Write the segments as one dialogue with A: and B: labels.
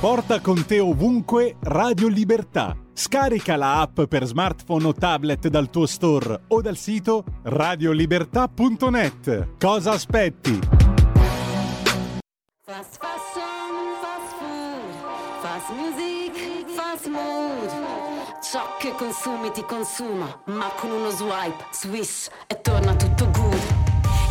A: Porta con te ovunque Radio Libertà. Scarica la app per smartphone o tablet dal tuo store o dal sito radiolibertà.net. Cosa aspetti?
B: Fast fashion, fast food, fast music, fast mood. Ciò che consumi ti consuma, ma con uno swipe, swish e torna tutto good.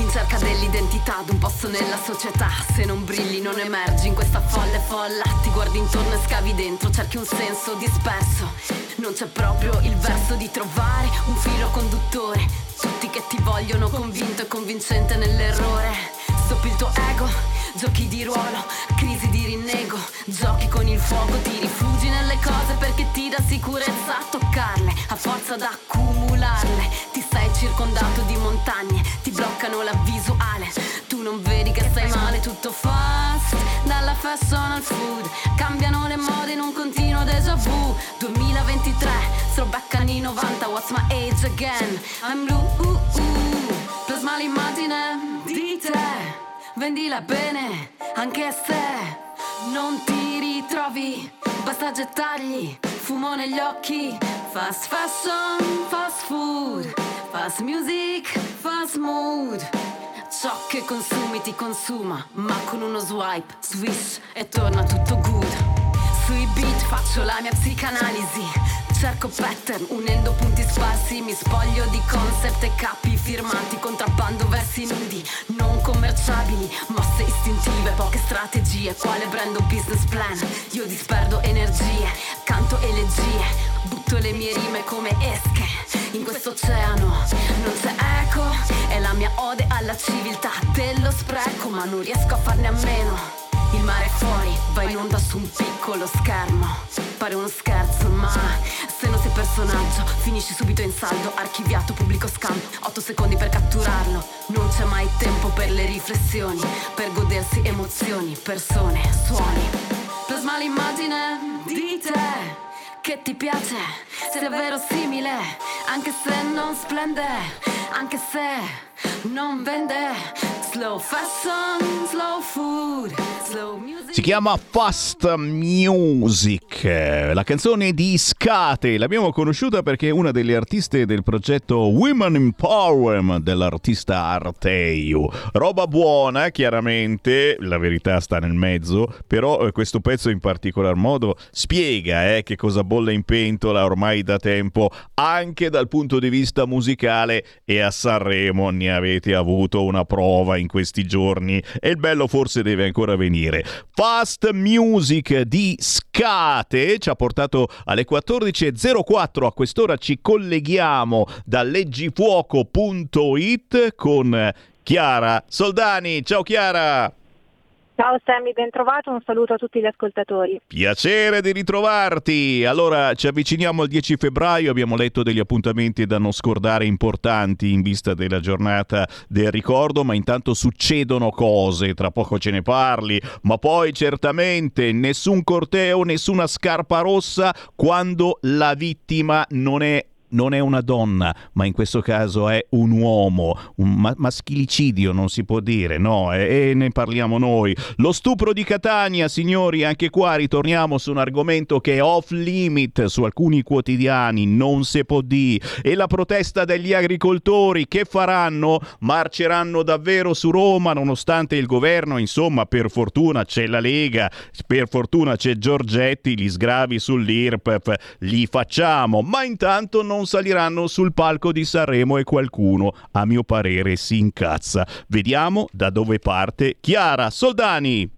B: In cerca dell'identità d'un posto nella società. Se non brilli non emergi in questa folle folla. Ti guardi intorno e scavi dentro, cerchi un senso disperso. Non c'è proprio il verso di trovare un filo conduttore. Tutti che ti vogliono convinto e convincente nell'errore. Stoppi il tuo ego, giochi di ruolo, crisi di rinnego Giochi con il fuoco, ti rifugi nelle cose perché ti dà sicurezza a toccarle A forza d'accumularle circondato di montagne, ti bloccano la visuale. Tu non vedi che stai male, tutto fast. Dalla fashion al food. Cambiano le mode in un continuo déjà vu. 2023, throwback anni 90 What's my age again? I'm blue, uh, uh. Plasma l'immagine di te. Vendila bene, anche se non ti ritrovi, basta gettargli fumo negli occhi. Fast fashion, fast food, fast music, fast mood. Ciò che consumi ti consuma, ma con uno swipe, swish e torna tutto good. Sui beat faccio la mia psicanalisi. Cerco pattern, unendo punti sparsi Mi spoglio di concept e capi firmati Contrabbando versi nudi, non commerciabili Mosse istintive, poche strategie. Quale brand o business plan? Io disperdo energie, canto elegie Butto le mie rime come esche. In questo oceano non c'è eco È la mia ode alla civiltà. Dello spreco Ma non riesco a farne a meno il mare è fuori, va in onda su un piccolo schermo. Pare uno scherzo, ma se non sei personaggio, finisci subito in saldo, archiviato, pubblico scam. 8 secondi per catturarlo. Non c'è mai tempo per le riflessioni, per godersi emozioni, persone, suoni. Plasma l'immagine di te che ti piace, se è verosimile, anche se non splende, anche se non vende. Slow fashion, slow food, slow music.
C: Si chiama Fast Music, la canzone di Scate. L'abbiamo conosciuta perché è una delle artiste del progetto Women Empowerment dell'artista Arteiu. Roba buona, chiaramente, la verità sta nel mezzo, però eh, questo pezzo in particolar modo spiega eh, che cosa bolle in pentola ormai da tempo, anche dal punto di vista musicale e a Sanremo ne avete avuto una prova in questi giorni e il bello forse deve ancora venire. Fast Music di Scate ci ha portato alle 14.04. A quest'ora ci colleghiamo da leggifuoco.it con Chiara Soldani. Ciao Chiara!
D: Ciao Sammy, ben trovato, un saluto a tutti gli ascoltatori.
C: Piacere di ritrovarti. Allora, ci avviciniamo al 10 febbraio, abbiamo letto degli appuntamenti da non scordare importanti in vista della giornata del ricordo, ma intanto succedono cose, tra poco ce ne parli, ma poi certamente nessun corteo, nessuna scarpa rossa quando la vittima non è non è una donna, ma in questo caso è un uomo, un ma- maschilicidio non si può dire, no? E-, e, ne parliamo noi. Lo stupro di Catania, signori, anche qua ritorniamo su un argomento che è off limit su alcuni quotidiani, non si può dire. E la protesta degli agricoltori, che faranno? Marceranno davvero su Roma nonostante il governo, insomma, per fortuna c'è la Lega, per fortuna c'è Giorgetti, gli sgravi sull'IRPEF li facciamo, ma intanto non non saliranno sul palco di Sanremo e qualcuno, a mio parere, si incazza. Vediamo da dove parte Chiara Soldani.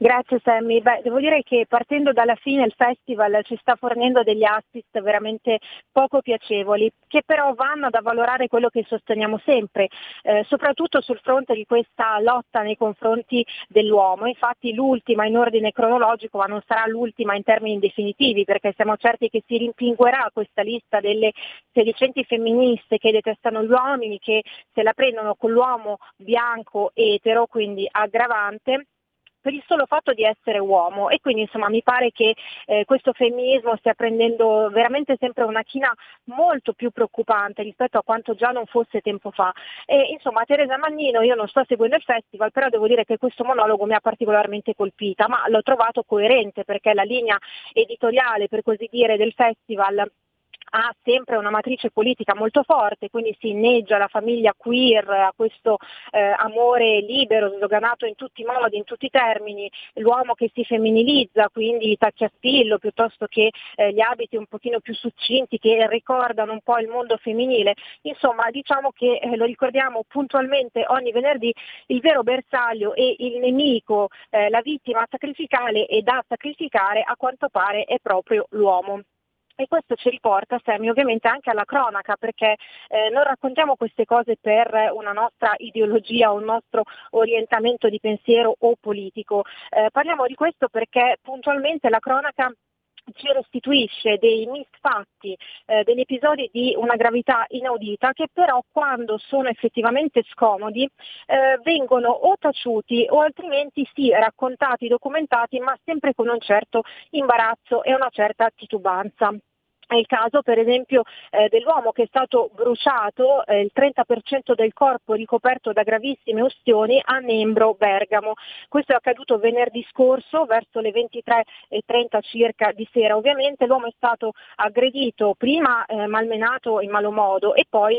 D: Grazie Sammy. Beh, devo dire che partendo dalla fine il festival ci sta fornendo degli assist veramente poco piacevoli, che però vanno ad avvalorare quello che sosteniamo sempre, eh, soprattutto sul fronte di questa lotta nei confronti dell'uomo. Infatti l'ultima in ordine cronologico, ma non sarà l'ultima in termini definitivi, perché siamo certi che si rimpinguerà questa lista delle sedicenti femministe che detestano gli uomini, che se la prendono con l'uomo bianco etero, quindi aggravante per il solo fatto di essere uomo e quindi insomma mi pare che eh, questo femminismo stia prendendo veramente sempre una china molto più preoccupante rispetto a quanto già non fosse tempo fa. E, insomma Teresa Mannino, io non sto seguendo il festival, però devo dire che questo monologo mi ha particolarmente colpita, ma l'ho trovato coerente perché la linea editoriale, per così dire, del festival ha sempre una matrice politica molto forte, quindi si inneggia la famiglia queer, a questo eh, amore libero, sdoganato in tutti i modi, in tutti i termini, l'uomo che si femminilizza, quindi i tacchi a spillo piuttosto che eh, gli abiti un pochino più succinti che ricordano un po' il mondo femminile. Insomma, diciamo che eh, lo ricordiamo puntualmente ogni venerdì, il vero bersaglio e il nemico, eh, la vittima sacrificale e da sacrificare a quanto pare è proprio l'uomo. E questo ci riporta, Semi, ovviamente anche alla cronaca, perché eh, non raccontiamo queste cose per una nostra ideologia un nostro orientamento di pensiero o politico. Eh, parliamo di questo perché puntualmente la cronaca ci restituisce dei misfatti, eh, degli episodi di una gravità inaudita che però quando sono effettivamente scomodi eh, vengono o taciuti o altrimenti sì raccontati, documentati, ma sempre con un certo imbarazzo e una certa titubanza. È il caso per esempio eh, dell'uomo che è stato bruciato, eh, il 30% del corpo ricoperto da gravissime ustioni a Nembro, Bergamo. Questo è accaduto venerdì scorso verso le 23.30 circa di sera. Ovviamente l'uomo è stato aggredito, prima eh, malmenato in malo modo e poi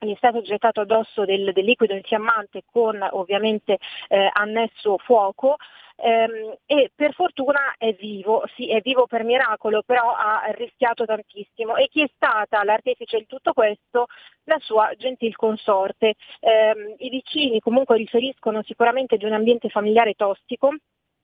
D: gli è stato gettato addosso del, del liquido infiammante con ovviamente eh, annesso fuoco ehm, e per fortuna è vivo, sì è vivo per miracolo, però ha rischiato tantissimo e chi è stata l'artefice di tutto questo? La sua gentil consorte. Eh, I vicini comunque riferiscono sicuramente di un ambiente familiare tossico,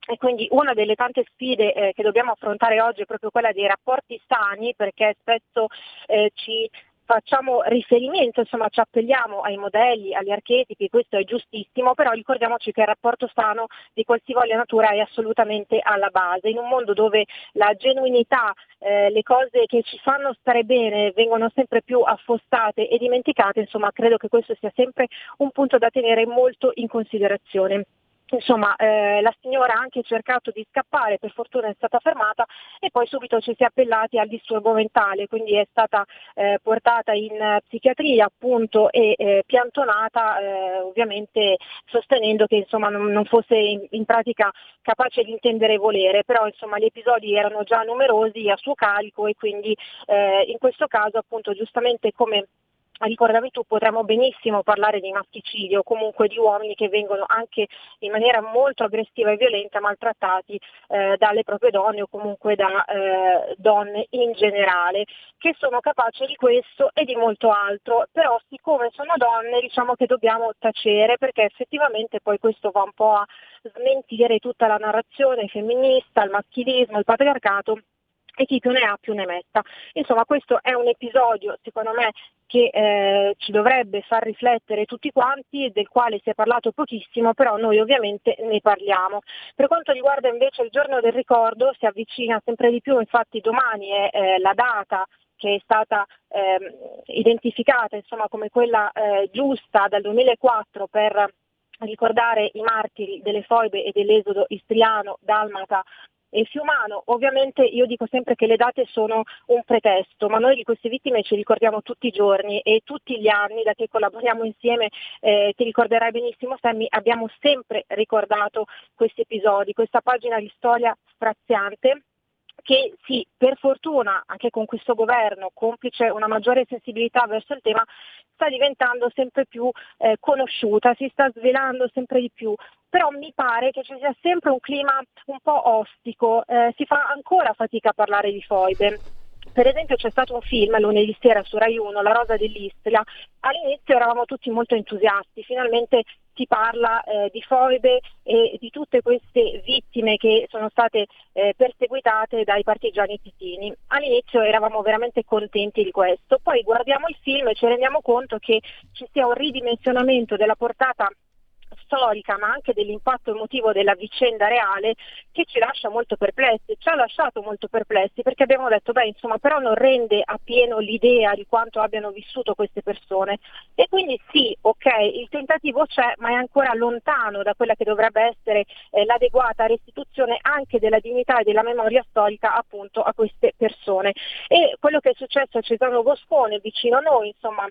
D: e quindi una delle tante sfide eh, che dobbiamo affrontare oggi è proprio quella dei rapporti sani perché spesso eh, ci facciamo riferimento, insomma ci appelliamo ai modelli, agli archetipi, questo è giustissimo, però ricordiamoci che il rapporto sano di qualsivoglia natura è assolutamente alla base. In un mondo dove la genuinità, eh, le cose che ci fanno stare bene vengono sempre più affossate e dimenticate, insomma credo che questo sia sempre un punto da tenere molto in considerazione. Insomma, eh, la signora ha anche cercato di scappare, per fortuna è stata fermata e poi subito ci si è appellati al disturbo mentale, quindi è stata eh, portata in psichiatria appunto e eh, piantonata eh, ovviamente sostenendo che insomma, non, non, fosse in, in, pratica capace di intendere e volere, però insomma, gli episodi erano già numerosi a suo carico e quindi eh, in questo caso appunto giustamente come ricordavi tu, potremmo benissimo parlare di maschicidio o comunque di uomini che vengono anche in maniera molto aggressiva e violenta maltrattati eh, dalle proprie donne o comunque da eh, donne in generale, che sono capaci di questo e di molto altro, però siccome sono donne diciamo che dobbiamo tacere perché effettivamente poi questo va un po' a smentire tutta la narrazione femminista, il maschilismo, il patriarcato e chi più ne ha più ne metta. Insomma questo è un episodio secondo me che eh, ci dovrebbe far riflettere tutti quanti e del quale si è parlato pochissimo, però noi ovviamente ne parliamo. Per quanto riguarda invece il giorno del ricordo, si avvicina sempre di più, infatti domani è eh, la data che è stata eh, identificata insomma, come quella eh, giusta dal 2004 per ricordare i martiri delle foibe e dell'esodo istriano, dalmata e fiumano. Ovviamente io dico sempre che le date sono un pretesto, ma noi di queste vittime ci ricordiamo tutti i giorni e tutti gli anni da che collaboriamo insieme, eh, ti ricorderai benissimo Sammy, abbiamo sempre ricordato questi episodi, questa pagina di storia straziante che sì, per fortuna anche con questo governo, complice una maggiore sensibilità verso il tema, sta diventando sempre più eh, conosciuta, si sta svelando sempre di più, però mi pare che ci sia sempre un clima un po' ostico, eh, si fa ancora fatica a parlare di foibe. Per esempio c'è stato un film lunedì sera su Rai 1, La Rosa dell'Istria, all'inizio eravamo tutti molto entusiasti, finalmente si parla eh, di foibe e di tutte queste vittime che sono state eh, perseguitate dai partigiani titini. All'inizio eravamo veramente contenti di questo, poi guardiamo il film e ci rendiamo conto che ci sia un ridimensionamento della portata storica ma anche dell'impatto emotivo della vicenda reale che ci lascia molto perplessi, ci ha lasciato molto perplessi perché abbiamo detto beh insomma però non rende appieno l'idea di quanto abbiano vissuto queste persone. E quindi sì ok il tentativo c'è ma è ancora lontano da quella che dovrebbe essere eh, l'adeguata restituzione anche della dignità e della memoria storica appunto a queste persone. E quello che è successo a Cesano Boscone vicino a noi insomma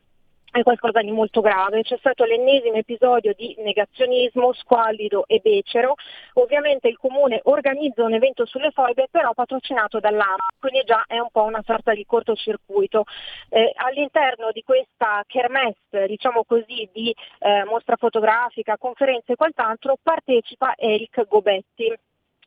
D: è qualcosa di molto grave. C'è stato l'ennesimo episodio di negazionismo squallido e becero. Ovviamente il comune organizza un evento sulle foibe, però patrocinato dall'AMA, quindi già è un po' una sorta di cortocircuito. Eh, all'interno di questa kermesse, diciamo così, di eh, mostra fotografica, conferenze e quant'altro, partecipa Eric Gobetti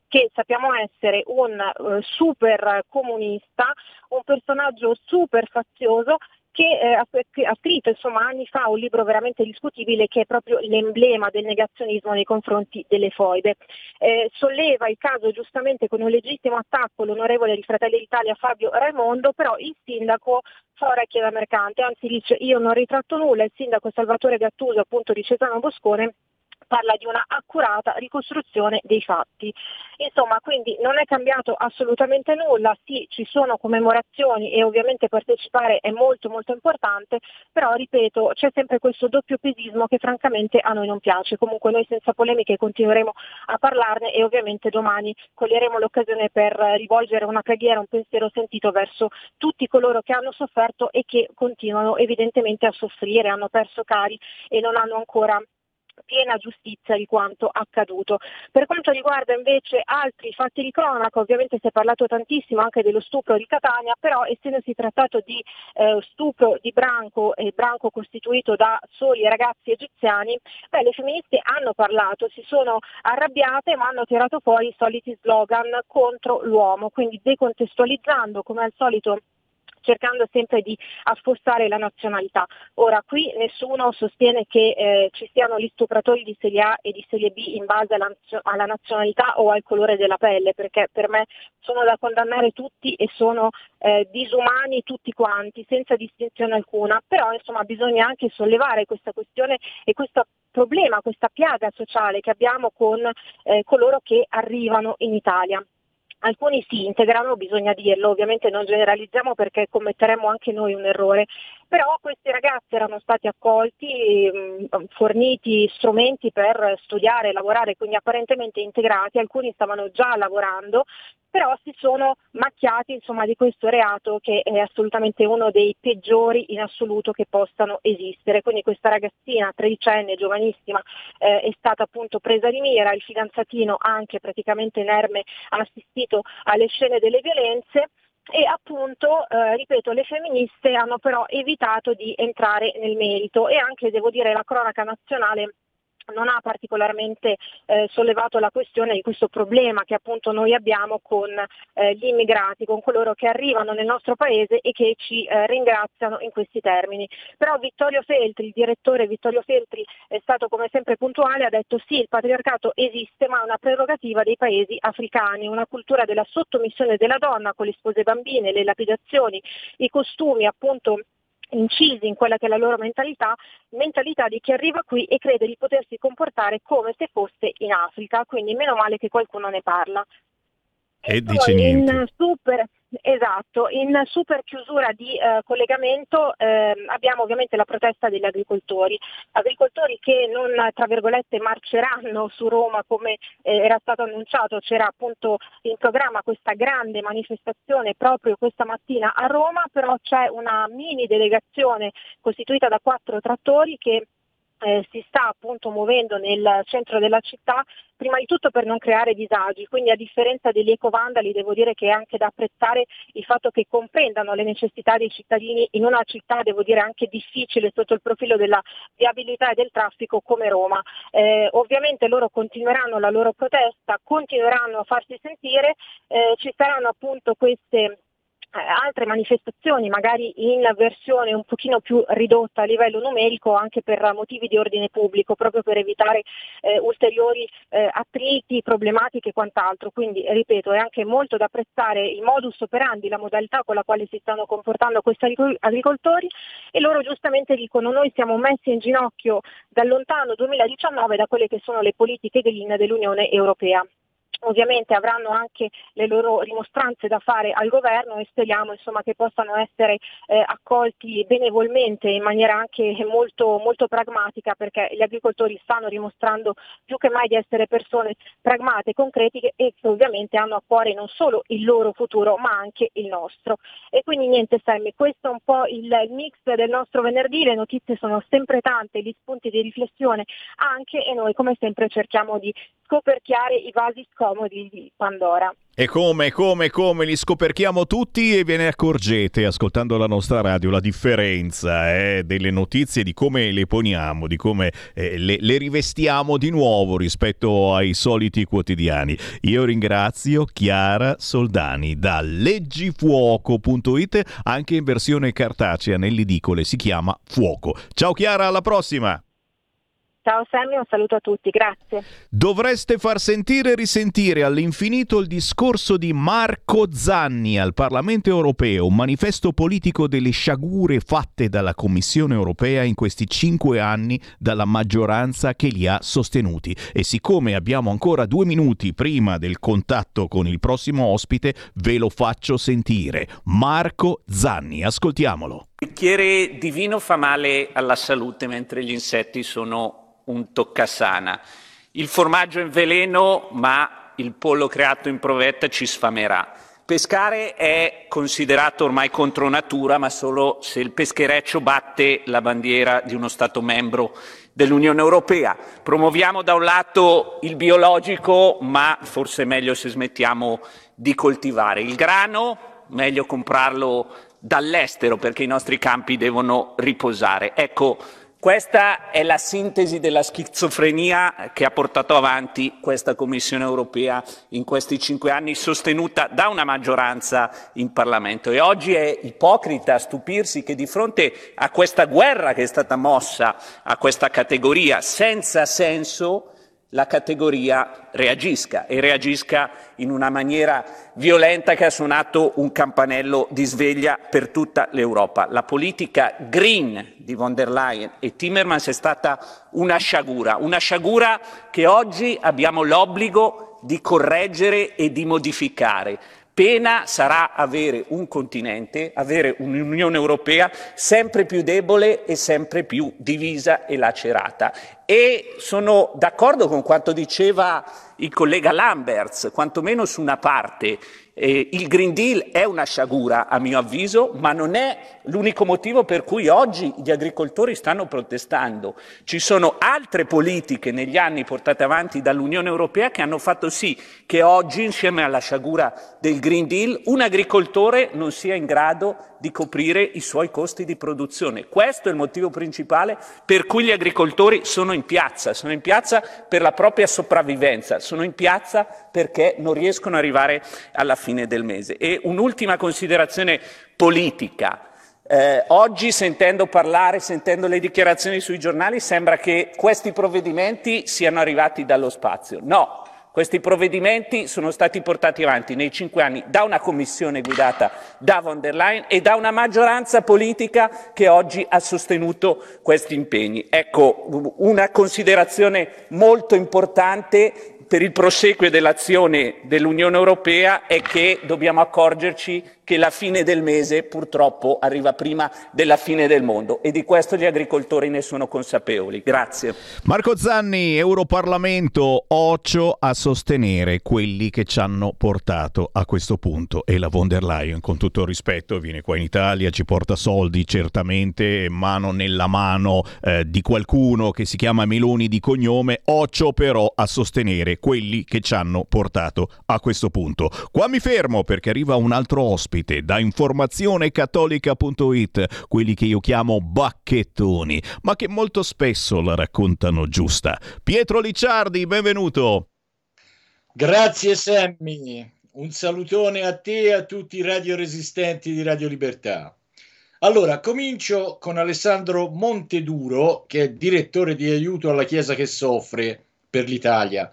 D: che sappiamo essere un uh, super comunista, un personaggio super fazioso che, eh, ha, scritto insomma, anni fa un libro veramente discutibile che è proprio l'emblema del negazionismo nei confronti delle foibe. Eh, solleva il caso giustamente con un legittimo attacco l'onorevole di Fratelli d'Italia Fabio Raimondo, però il sindaco fa orecchie da mercante, anzi dice io non ritratto nulla, il sindaco Salvatore Gattuso appunto di Cesano Boscone parla di una accurata ricostruzione dei fatti. Insomma, quindi non è cambiato assolutamente nulla, sì, ci sono commemorazioni e ovviamente partecipare è molto molto importante, però ripeto, c'è sempre questo doppio pesismo che francamente a noi non piace. Comunque noi senza polemiche continueremo a parlarne e ovviamente domani coglieremo l'occasione per rivolgere una preghiera, un pensiero sentito verso tutti coloro che hanno sofferto e che continuano evidentemente a soffrire, hanno perso cari e non hanno ancora piena giustizia di quanto accaduto. Per quanto riguarda invece altri fatti di cronaca, ovviamente si è parlato tantissimo anche dello stupro di Catania, però essendosi trattato di eh, stupro di branco, e branco costituito da soli ragazzi egiziani, beh, le femministe hanno parlato, si sono arrabbiate ma hanno tirato fuori i soliti slogan contro l'uomo, quindi decontestualizzando come al solito cercando sempre di affossare la nazionalità. Ora qui nessuno sostiene che eh, ci siano gli stupratori di serie A e di serie B in base alla, alla, nazionalità o al colore della pelle, perché per me sono da condannare tutti e sono eh, disumani tutti quanti, senza distinzione alcuna, però insomma bisogna anche sollevare questa questione e questo problema, questa piaga sociale che abbiamo con eh, coloro che arrivano in Italia. Alcuni si integrano, bisogna dirlo, ovviamente non generalizziamo perché commetteremmo anche noi un errore, però questi ragazzi erano stati accolti, mh, forniti strumenti per studiare, lavorare, quindi apparentemente integrati, alcuni stavano già lavorando, però si sono macchiati insomma, di questo reato che è assolutamente uno dei peggiori in assoluto che possano esistere. Quindi questa ragazzina tredicenne, giovanissima, eh, è stata appunto presa di mira, il fidanzatino anche praticamente inerme ha assistito alle scene delle violenze e appunto, eh, ripeto, le femministe hanno però evitato di entrare nel merito. E anche, devo dire, la cronaca nazionale non ha particolarmente eh, sollevato la questione di questo problema che appunto noi abbiamo con eh, gli immigrati, con coloro che arrivano nel nostro paese e che ci eh, ringraziano in questi termini. Però Vittorio Feltri, il direttore Vittorio Feltri è stato come sempre puntuale, ha detto sì, il patriarcato esiste ma è una prerogativa dei paesi africani, una cultura della sottomissione della donna con le spose bambine, le lapidazioni, i costumi appunto incisi in quella che è la loro mentalità, mentalità di chi arriva qui e crede di potersi comportare come se fosse in Africa, quindi meno male che qualcuno ne parla.
C: E, e dice niente.
D: In super, Esatto, in super chiusura di eh, collegamento eh, abbiamo ovviamente la protesta degli agricoltori, agricoltori che non tra virgolette marceranno su Roma come eh, era stato annunciato, c'era appunto in programma questa grande manifestazione proprio questa mattina a Roma, però c'è una mini delegazione costituita da quattro trattori che eh, si sta appunto muovendo nel centro della città, prima di tutto per non creare disagi, quindi a differenza degli ecovandali devo dire che è anche da apprezzare il fatto che comprendano le necessità dei cittadini in una città, devo dire anche difficile sotto il profilo della viabilità e del traffico come Roma. Eh, ovviamente loro continueranno la loro protesta, continueranno a farsi sentire, eh, ci saranno appunto queste altre manifestazioni, magari in versione un pochino più ridotta a livello numerico anche per motivi di ordine pubblico, proprio per evitare eh, ulteriori eh, attriti, problematiche e quant'altro. Quindi, ripeto, è anche molto da apprezzare il modus operandi, la modalità con la quale si stanno comportando questi agricoltori e loro giustamente dicono noi siamo messi in ginocchio dal lontano 2019 da quelle che sono le politiche dell'Unione Europea ovviamente avranno anche le loro rimostranze da fare al governo e speriamo insomma, che possano essere eh, accolti benevolmente in maniera anche molto, molto, pragmatica perché gli agricoltori stanno dimostrando più che mai di essere persone pragmate, concrete e che ovviamente hanno a cuore non solo il loro futuro ma anche il nostro. E quindi niente Sammy, questo è un po' il mix del nostro venerdì, le notizie sono sempre tante, gli spunti di riflessione anche e noi come sempre cerchiamo di scoperchiare i vasi scomodi di Pandora.
C: E come, come, come li scoperchiamo tutti e ve ne accorgete ascoltando la nostra radio la differenza eh, delle notizie, di come le poniamo, di come eh, le, le, rivestiamo di nuovo rispetto ai soliti quotidiani. Io ringrazio Chiara Soldani da leggifuoco.it, anche in versione cartacea nell'edicole si chiama Fuoco. Ciao Chiara, alla prossima!
D: Ciao Sammy, un saluto a tutti, grazie.
C: Dovreste far sentire e risentire all'infinito il discorso di Marco Zanni al Parlamento europeo, un manifesto politico delle sciagure fatte dalla Commissione europea in questi cinque anni dalla maggioranza che li ha sostenuti. E siccome abbiamo ancora due minuti prima del contatto con il prossimo ospite, ve lo faccio sentire. Marco Zanni, ascoltiamolo.
E: Il bicchiere di vino fa male alla salute mentre gli insetti sono un toccasana. Il formaggio è in veleno, ma il pollo creato in provetta ci sfamerà. Pescare è considerato ormai contro natura, ma solo se il peschereccio batte la bandiera di uno Stato membro dell'Unione Europea. Promuoviamo da un lato il biologico, ma forse è meglio se smettiamo di coltivare. Il grano, meglio comprarlo dall'estero perché i nostri campi devono riposare. Ecco, questa è la sintesi della schizofrenia che ha portato avanti questa Commissione europea in questi cinque anni, sostenuta da una maggioranza in Parlamento. E oggi è ipocrita stupirsi che di fronte a questa guerra che è stata mossa a questa categoria senza senso, la categoria reagisca e reagisca in una maniera violenta che ha suonato un campanello di sveglia per tutta l'Europa. La politica green di von der Leyen e Timmermans è stata una sciagura, una sciagura che oggi abbiamo l'obbligo di correggere e di modificare. Pena sarà avere un continente, avere un'Unione Europea sempre più debole e sempre più divisa e lacerata. E sono d'accordo con quanto diceva il collega Lamberts, quantomeno su una parte. Eh, il Green Deal è una sciagura, a mio avviso, ma non è l'unico motivo per cui oggi gli agricoltori stanno protestando. Ci sono altre politiche negli anni portate avanti dall'Unione Europea che hanno fatto sì che oggi, insieme alla sciagura del Green Deal, un agricoltore non sia in grado di coprire i suoi costi di produzione. Questo è il motivo principale per cui gli agricoltori sono in piazza, sono in piazza per la propria sopravvivenza, sono in piazza perché non riescono ad arrivare alla fine del mese. E un'ultima considerazione politica. Eh, oggi sentendo parlare, sentendo le dichiarazioni sui giornali, sembra che questi provvedimenti siano arrivati dallo spazio. No, questi provvedimenti sono stati portati avanti nei cinque anni da una commissione guidata da von der Leyen e da una maggioranza politica che oggi ha sostenuto questi impegni. Ecco, una considerazione molto importante per il proseguo dell'azione dell'Unione Europea è che dobbiamo accorgerci che la fine del mese purtroppo arriva prima della fine del mondo e di questo gli agricoltori ne sono consapevoli. Grazie.
C: Marco Zanni, Europarlamento, occhio a sostenere quelli che ci hanno portato a questo punto e la von der Leyen, con tutto il rispetto, viene qua in Italia, ci porta soldi certamente, mano nella mano eh, di qualcuno che si chiama Meloni di cognome, occhio però a sostenere quelli che ci hanno portato a questo punto. Qua mi fermo perché arriva un altro ospite ospite da informazionecattolica.it, quelli che io chiamo bacchettoni, ma che molto spesso la raccontano giusta. Pietro Licciardi, benvenuto.
F: Grazie Sammy. un salutone a te e a tutti i radioresistenti di Radio Libertà. Allora, comincio con Alessandro Monteduro, che è direttore di aiuto alla Chiesa che soffre per l'Italia,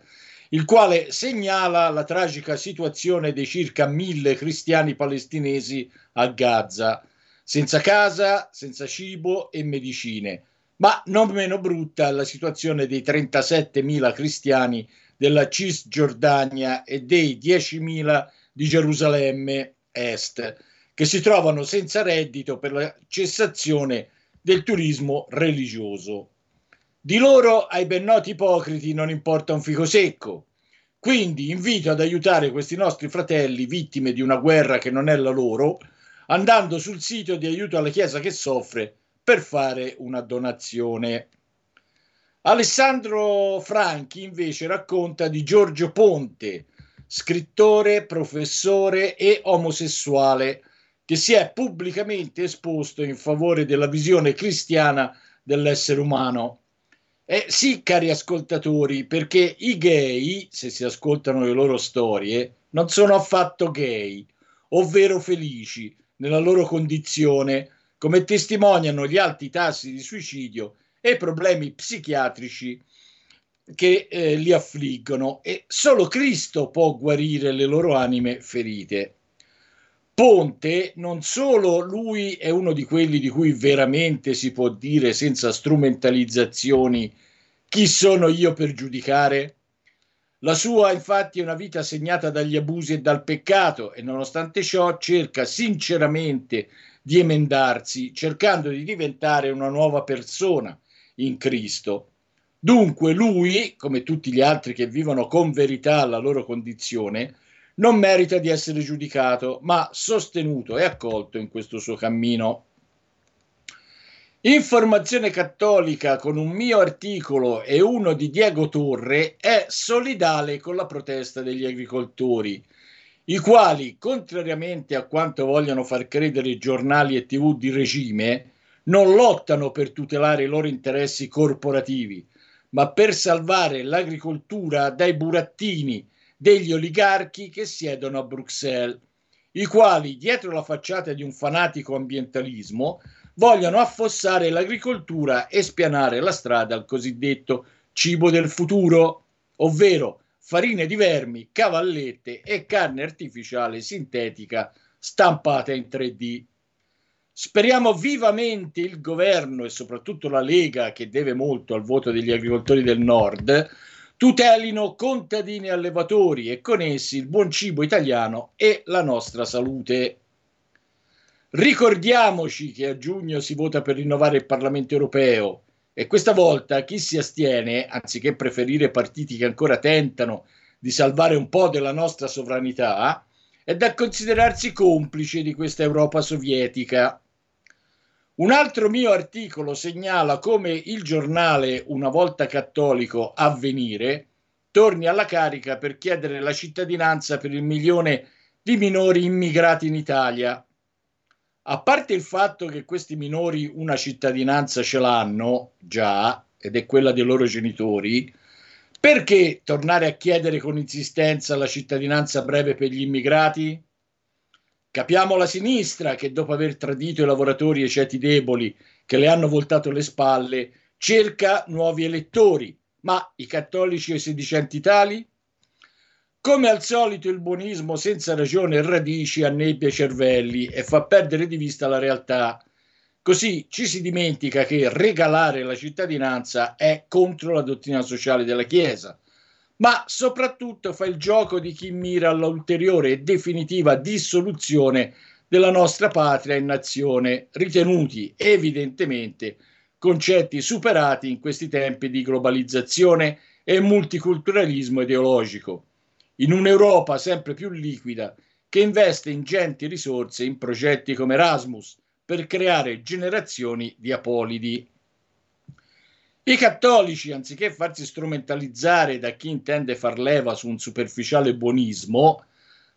F: il quale segnala la tragica situazione dei circa mille cristiani palestinesi a Gaza, senza casa, senza cibo e medicine. Ma non meno brutta la situazione dei 37.000 cristiani della Cisgiordania e dei 10.000 di Gerusalemme Est, che si trovano senza reddito per la cessazione del turismo religioso. Di loro ai ben noti ipocriti non importa un fico secco. Quindi invito ad aiutare questi nostri fratelli vittime di una guerra che non è la loro, andando sul sito di aiuto alla Chiesa che soffre per fare una donazione. Alessandro Franchi invece racconta di Giorgio Ponte, scrittore, professore e omosessuale, che si è pubblicamente esposto in favore della visione cristiana dell'essere umano. Eh sì, cari ascoltatori, perché i gay, se si ascoltano le loro storie, non sono affatto gay, ovvero felici nella loro condizione, come testimoniano gli alti tassi di suicidio e problemi psichiatrici che eh, li affliggono e solo Cristo può guarire le loro anime ferite. Ponte, non solo lui è uno di quelli di cui veramente si può dire senza strumentalizzazioni chi sono io per giudicare? La sua infatti è una vita segnata dagli abusi e dal peccato e nonostante ciò cerca sinceramente di emendarsi, cercando di diventare una nuova persona, in Cristo. Dunque lui, come tutti gli altri che vivono con verità la loro condizione, non merita di essere giudicato, ma sostenuto e accolto in questo suo cammino. Informazione Cattolica con un mio articolo e uno di Diego Torre è solidale con la protesta degli agricoltori, i quali, contrariamente a quanto vogliono far credere giornali e tv di regime, non lottano per tutelare i loro interessi corporativi, ma per salvare l'agricoltura dai burattini degli oligarchi che siedono a Bruxelles, i quali, dietro la facciata di un fanatico ambientalismo, vogliono affossare l'agricoltura e spianare la strada al cosiddetto cibo del futuro, ovvero farine di vermi, cavallette e carne artificiale sintetica stampata in 3D. Speriamo vivamente il governo e soprattutto la Lega, che deve molto al voto degli agricoltori del nord, tutelino contadini e allevatori e con essi il buon cibo italiano e la nostra salute. Ricordiamoci che a giugno si vota per rinnovare il Parlamento europeo e questa volta chi si astiene, anziché preferire partiti che ancora tentano di salvare un po' della nostra sovranità, è da considerarsi complice di questa Europa sovietica. Un altro mio articolo segnala come il giornale, una volta cattolico, Avvenire, torni alla carica per chiedere la cittadinanza per il milione di minori immigrati in Italia. A parte il fatto che questi minori una cittadinanza ce l'hanno già, ed è quella dei loro genitori, perché tornare a chiedere con insistenza la cittadinanza breve per gli immigrati? Capiamo la sinistra che dopo aver tradito i lavoratori e i ceti deboli che le hanno voltato le spalle, cerca nuovi elettori, ma i cattolici e i sedicenti tali? Come al solito il buonismo senza ragione e radici annebbia i cervelli e fa perdere di vista la realtà. Così ci si dimentica che regalare la cittadinanza è contro la dottrina sociale della Chiesa ma soprattutto fa il gioco di chi mira all'ulteriore e definitiva dissoluzione della nostra patria e nazione, ritenuti evidentemente concetti superati in questi tempi di globalizzazione e multiculturalismo ideologico, in un'Europa sempre più liquida che investe ingenti risorse in progetti come Erasmus per creare generazioni di apolidi. I cattolici, anziché farsi strumentalizzare da chi intende far leva su un superficiale buonismo,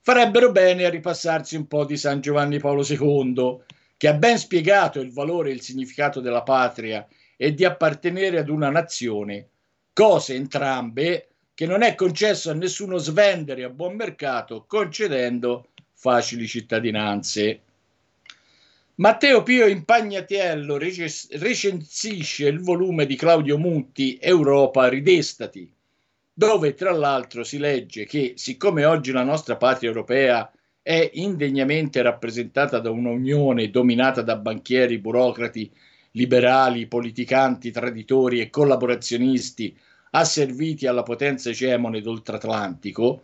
F: farebbero bene a ripassarsi un po' di San Giovanni Paolo II, che ha ben spiegato il valore e il significato della patria e di appartenere ad una nazione, cose entrambe che non è concesso a nessuno svendere a buon mercato concedendo facili cittadinanze. Matteo Pio Impagnatiello recensisce il volume di Claudio Mutti Europa ridestati, dove tra l'altro si legge che siccome oggi la nostra patria europea è indegnamente rappresentata da un'unione dominata da banchieri, burocrati, liberali, politicanti, traditori e collaborazionisti asserviti alla potenza egemone d'oltratlantico,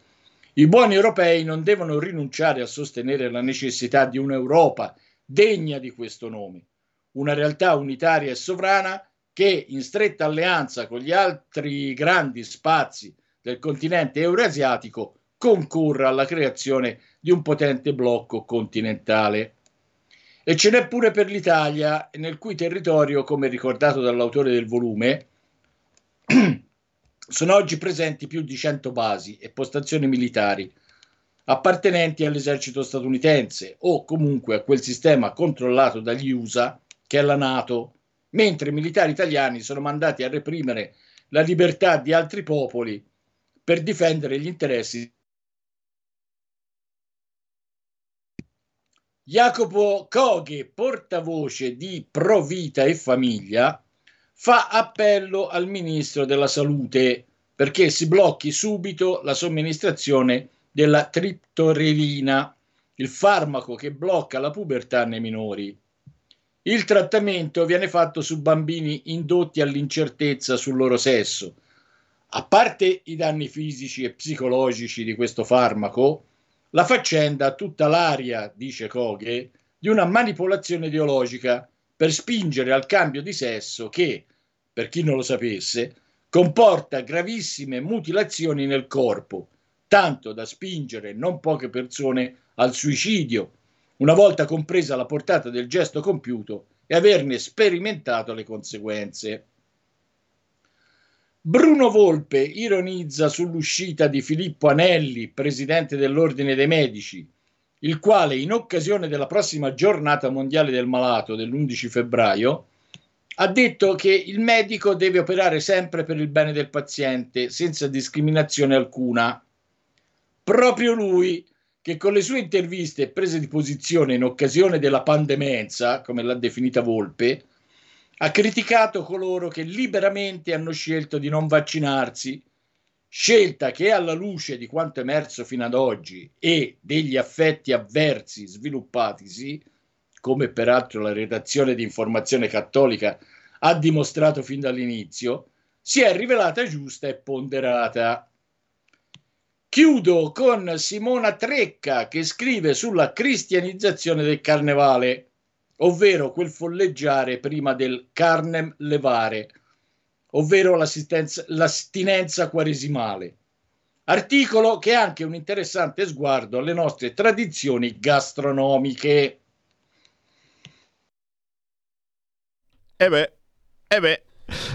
F: i buoni europei non devono rinunciare a sostenere la necessità di un'Europa degna di questo nome, una realtà unitaria e sovrana che, in stretta alleanza con gli altri grandi spazi del continente eurasiatico, concorra alla creazione di un potente blocco continentale. E ce n'è pure per l'Italia, nel cui territorio, come ricordato dall'autore del volume, sono oggi presenti più di 100 basi e postazioni militari appartenenti all'esercito statunitense o comunque a quel sistema controllato dagli USA che è la Nato, mentre i militari italiani sono mandati a reprimere la libertà di altri popoli per difendere gli interessi. Jacopo Coghe, portavoce di Pro Vita e Famiglia, fa appello al ministro della Salute perché si blocchi subito la somministrazione della triptorelina, il farmaco che blocca la pubertà nei minori. Il trattamento viene fatto su bambini indotti all'incertezza sul loro sesso. A parte i danni fisici e psicologici di questo farmaco, la faccenda ha tutta l'aria, dice Coghe, di una manipolazione ideologica per spingere al cambio di sesso che, per chi non lo sapesse, comporta gravissime mutilazioni nel corpo, tanto da spingere non poche persone al suicidio, una volta compresa la portata del gesto compiuto e averne sperimentato le conseguenze. Bruno Volpe ironizza sull'uscita di Filippo Anelli, presidente dell'Ordine dei Medici, il quale in occasione della prossima giornata mondiale del malato dell'11 febbraio ha detto che il medico deve operare sempre per il bene del paziente, senza discriminazione alcuna. Proprio lui, che con le sue interviste e prese di posizione in occasione della pandemenza, come l'ha definita Volpe, ha criticato coloro che liberamente hanno scelto di non vaccinarsi, scelta che alla luce di quanto emerso fino ad oggi e degli affetti avversi sviluppatisi, come peraltro la redazione di informazione cattolica ha dimostrato fin dall'inizio, si è rivelata giusta e ponderata. Chiudo con Simona Trecca che scrive sulla cristianizzazione del carnevale, ovvero quel folleggiare prima del carnem levare, ovvero l'astinenza quaresimale. Articolo che è anche un interessante sguardo alle nostre tradizioni gastronomiche.
C: E beh, e beh.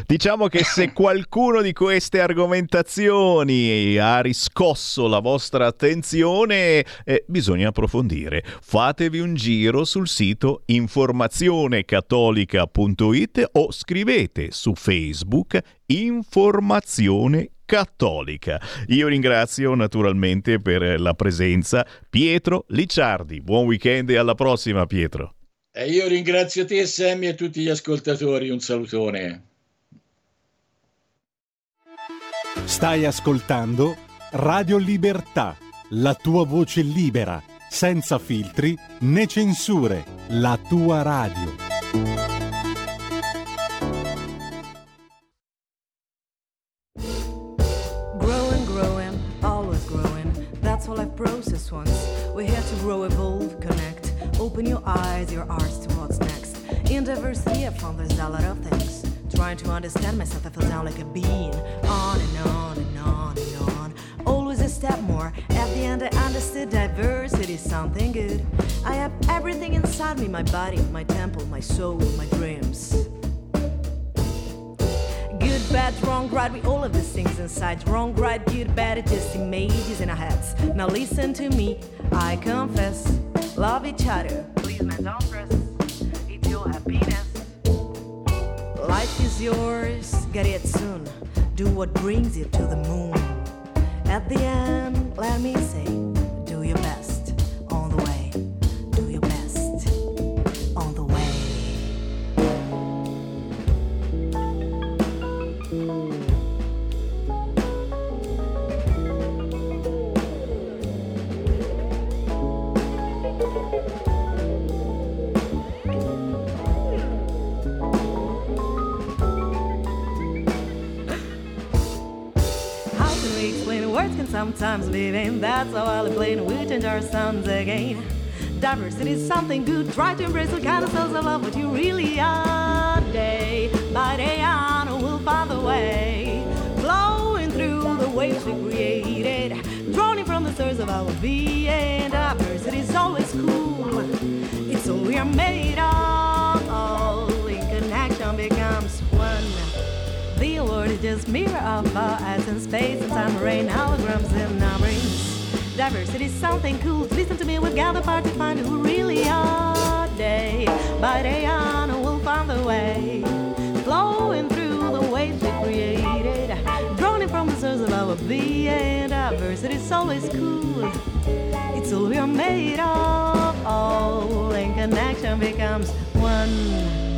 C: Diciamo che se qualcuno di queste argomentazioni ha riscosso la vostra attenzione, eh, bisogna approfondire. Fatevi un giro sul sito informazionecattolica.it o scrivete su Facebook Informazione Cattolica. Io ringrazio naturalmente per la presenza Pietro Licciardi. Buon weekend e alla prossima Pietro.
F: E io ringrazio te, Sammy, e tutti gli ascoltatori. Un salutone.
A: Stai ascoltando Radio Libertà, la tua voce libera, senza filtri né censure, la tua radio.
G: Growing, growing, always growing. That's all I've processed once. We're here to grow, evolve, connect. Open your eyes, your hearts to what's next. In diversity, I found there's a lot of things. Trying to understand myself, I feel down like a bean. On and on and on and on. Always a step more. At the end, I understood diversity is something good. I have everything inside me my body, my temple, my soul, my dreams. Good, bad, wrong, right, we all have these things inside. Wrong, right, good, bad, it's just images in our heads. Now listen to me, I confess. Love each other. Please, man, don't stress. Life is yours. Get it soon. Do what brings you to the moon. At the end, let me say, sometimes vain? That's how I'll explain we change our sounds again. Diversity is something good. Try to embrace the kind of souls of love what you really are. Day by day on, we'll find the way. Flowing through the waves we created. Drowning from the source of our being. Diversity is always cool. It's all we are made of. All in connection becomes. The world is just mirror of uh, our eyes in space and time rain holograms in our brains. Diversity is something cool. Listen to me, we've gathered part to find who really are. Day by day on, we'll find the way. Flowing through the waves we created. Drowning from the source of our being. Diversity is always cool. It's all we are made of. All in connection becomes one.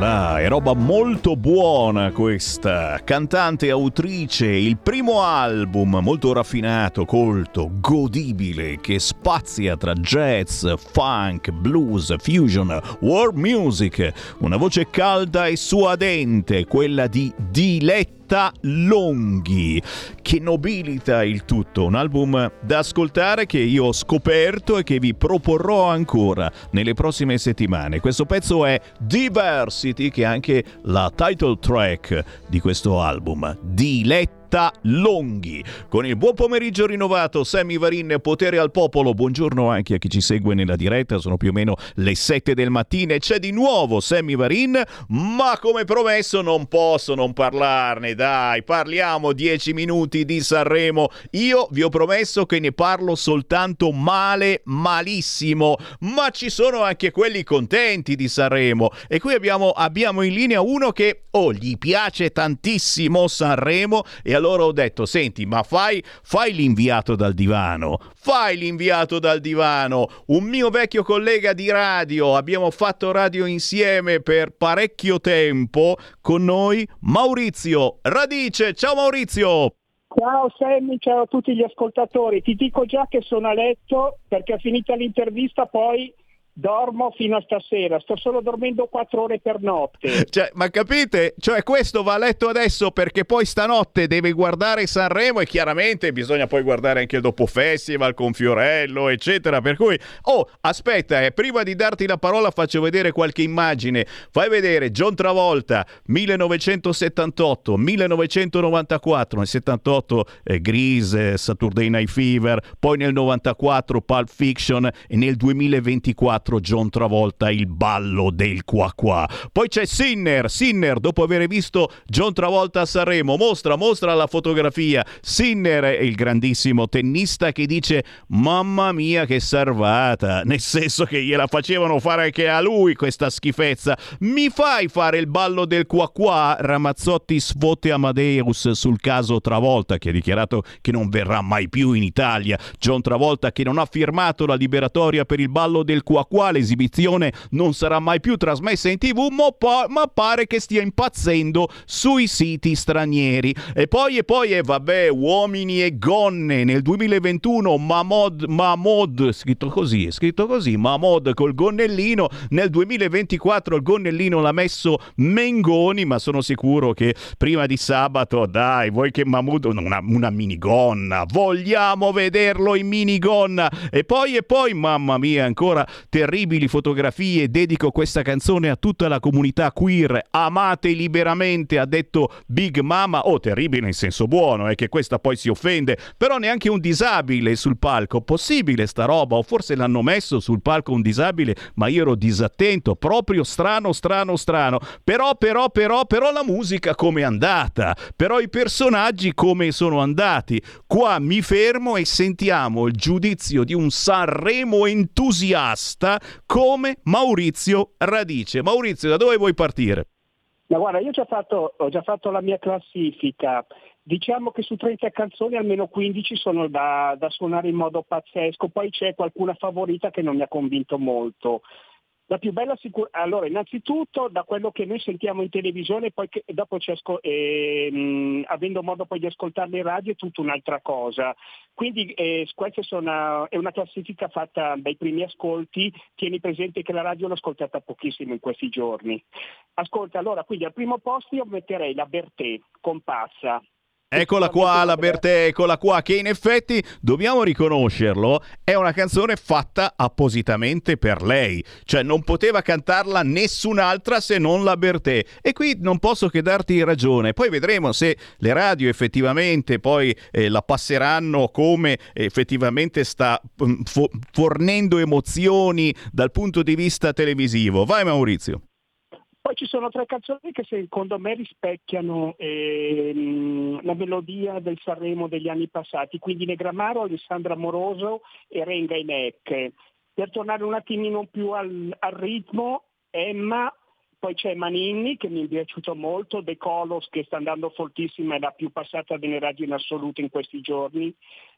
C: Là è roba molto buona questa. Cantante autrice, il primo album molto raffinato, colto, godibile, che spazia tra jazz, funk, blues, fusion, world music. Una voce calda e suadente, quella di Diletta. Longhi che nobilita il tutto, un album da ascoltare che io ho scoperto e che vi proporrò ancora nelle prossime settimane. Questo pezzo è Diversity che è anche la title track di questo album. Diletta Longhi. Con il buon pomeriggio rinnovato, Sammy Varin, potere al popolo. Buongiorno anche a chi ci segue nella diretta, sono più o meno le 7 del mattino e c'è di nuovo Sammy Varin, ma come promesso non posso non parlarne, dai, parliamo 10 minuti di Sanremo. Io vi ho promesso che ne parlo soltanto male, malissimo, ma ci sono anche quelli contenti di Sanremo e qui abbiamo, abbiamo in linea uno che, oh, gli piace tantissimo Sanremo e allora ho detto, senti, ma fai, fai l'inviato dal divano, fai l'inviato dal divano. Un mio vecchio collega di radio, abbiamo fatto radio insieme per parecchio tempo, con noi Maurizio Radice. Ciao Maurizio!
H: Ciao Sammy, ciao a tutti gli ascoltatori. Ti dico già che sono a letto perché finita l'intervista poi dormo fino a stasera, sto solo dormendo quattro ore per notte.
C: Cioè, ma capite? Cioè, questo va letto adesso perché poi stanotte deve guardare Sanremo e chiaramente bisogna poi guardare anche il dopo festival con Fiorello, eccetera. Per cui, oh, aspetta, eh, prima di darti la parola faccio vedere qualche immagine. Fai vedere John Travolta, 1978, 1994, nel 78 eh, Grease, Saturday Night Fever, poi nel 94 Pulp Fiction e nel 2024 2004 John Travolta il ballo del qua qua. Poi c'è Sinner, Sinner dopo aver visto John Travolta a Sanremo, mostra, mostra la fotografia. Sinner è il grandissimo tennista che dice mamma mia che salvata, nel senso che gliela facevano fare anche a lui questa schifezza. Mi fai fare il ballo del qua qua? Ramazzotti sfotte Amadeus sul caso Travolta che ha dichiarato che non verrà mai più in Italia. John Travolta che non ha firmato la liberatoria per il ballo del qua qua, l'esibizione non sarà mai più trasmessa in tv, ma, pa- ma pare che stia impazzendo sui siti stranieri. E poi e poi e vabbè, uomini e gonne nel 2021 Mahmoud Mahmoud scritto così, è scritto così, Mahmoud col gonnellino, nel 2024 il gonnellino l'ha messo Mengoni, ma sono sicuro che prima di sabato, dai, vuoi che Mahmoud una, una minigonna, vogliamo vederlo in minigonna. E poi e poi, mamma mia, ancora terribili fotografie, dedico questa canzone a tutta la comunità queer, amate liberamente, ha detto Big Mama, oh terribile in senso buono, è eh, che questa poi si offende, però neanche un disabile sul palco, possibile sta roba, o forse l'hanno messo sul palco un disabile, ma io ero disattento, proprio strano, strano, strano, però, però, però, però la musica come è andata, però i personaggi come sono andati, qua mi fermo e sentiamo il giudizio di un Sanremo entusiasta come Maurizio Radice. Maurizio, da dove vuoi partire?
H: Ma guarda, io ho già fatto, ho già fatto la mia classifica. Diciamo che su 30 canzoni almeno 15 sono da, da, suonare in modo pazzesco, poi c'è qualcuna favorita che non mi ha convinto molto. La più bella sicurezza, allora innanzitutto da quello che noi sentiamo in televisione, poi che, dopo asco- eh, avendo modo poi di ascoltarle in radio è tutta un'altra cosa. Quindi eh, questa sono, è una classifica fatta dai primi ascolti, tieni presente che la radio l'ho ascoltata pochissimo in questi giorni. Ascolta, allora, quindi al primo posto io metterei la Bertè, Compassa,
C: Eccola qua la Bertè, eccola qua, che in effetti dobbiamo riconoscerlo, è una canzone fatta appositamente per lei, cioè non poteva cantarla nessun'altra se non la Bertè e qui non posso che darti ragione, poi vedremo se le radio effettivamente poi eh, la passeranno come effettivamente sta mm, fo- fornendo emozioni dal punto di vista televisivo. Vai Maurizio.
H: Poi ci sono tre canzoni che secondo me rispecchiano ehm, la melodia del Sanremo degli anni passati, quindi Negramaro, Alessandra Moroso e Renga Inec. Per tornare un attimino più al, al ritmo, Emma, poi c'è Manini che mi è piaciuto molto, De Colos che sta andando fortissima, è la più passata delle radio in assoluto in questi giorni,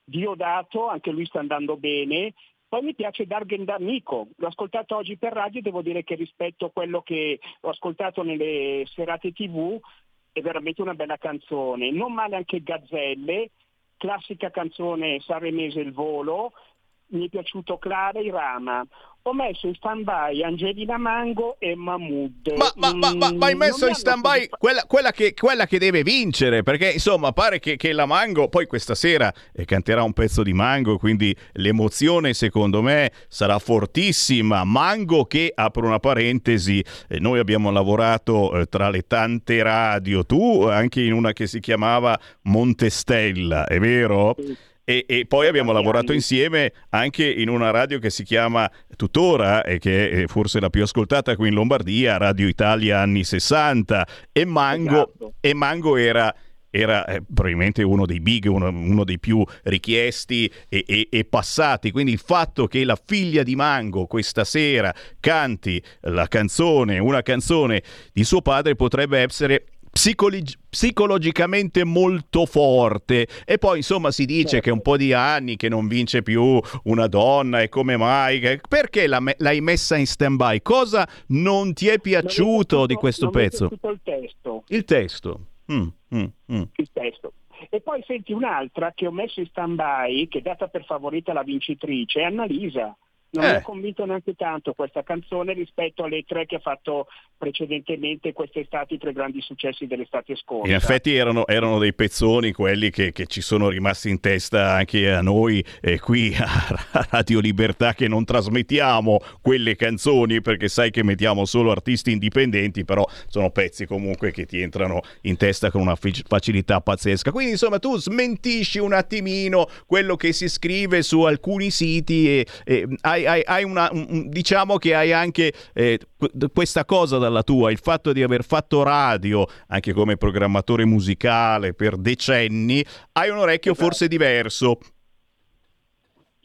H: Diodato, anche lui sta andando bene, poi mi piace Dargen D'Amico, l'ho ascoltato oggi per radio e devo dire che rispetto a quello che ho ascoltato nelle serate tv è veramente una bella canzone. Non male anche Gazzelle, classica canzone sanremese Il Volo, mi è piaciuto Clara e Rama ho messo in stand by Angelina Mango e Mahmood.
C: Ma, ma, ma, ma, ma hai mm, messo in stand by quella, quella, che, quella, che, deve vincere, perché insomma pare che, che la Mango poi questa sera eh, canterà un pezzo di Mango, quindi l'emozione secondo me sarà fortissima. Mango che, apro una parentesi, eh, noi abbiamo lavorato eh, tra le tante radio, tu anche in una che si chiamava Montestella, è vero? Sì. E, e, poi abbiamo lavorato insieme anche in una radio che si chiama tuttora e che è forse la più ascoltata qui in Lombardia, Radio Italia anni 60 e Mango, esatto. e Mango era era eh, probabilmente uno dei big, uno, uno dei più richiesti e, e, e, passati. Quindi il fatto che la figlia di Mango questa sera canti la canzone, una canzone di suo padre, potrebbe essere psicologi- psicologicamente molto forte. E poi insomma si dice certo. che un po' di anni che non vince più una donna e come mai? Perché la me- l'hai messa in stand by cosa non ti è piaciuto di questo pezzo?
H: il testo.
C: Il testo. Mm, mm,
H: mm. il testo. E poi senti un'altra che ho messo in stand by che è data per favorita la vincitrice è Annalisa non eh. mi ha convinto neanche tanto questa canzone rispetto alle tre che ha fatto precedentemente quest'estate i tre grandi successi dell'estate scorsa.
C: In effetti erano, erano dei pezzoni quelli che, che, ci sono rimasti in testa anche a noi eh, qui a Radio Libertà che non trasmettiamo quelle canzoni perché sai che mettiamo solo artisti indipendenti, però sono pezzi comunque che ti entrano in testa con una facilità pazzesca. Quindi insomma tu smentisci un attimino quello che si scrive su alcuni siti e, e hai hai, hai, hai una, un, diciamo che hai anche eh, questa cosa dalla tua, il fatto di aver fatto radio, anche come programmatore musicale per decenni, hai un orecchio esatto. forse diverso.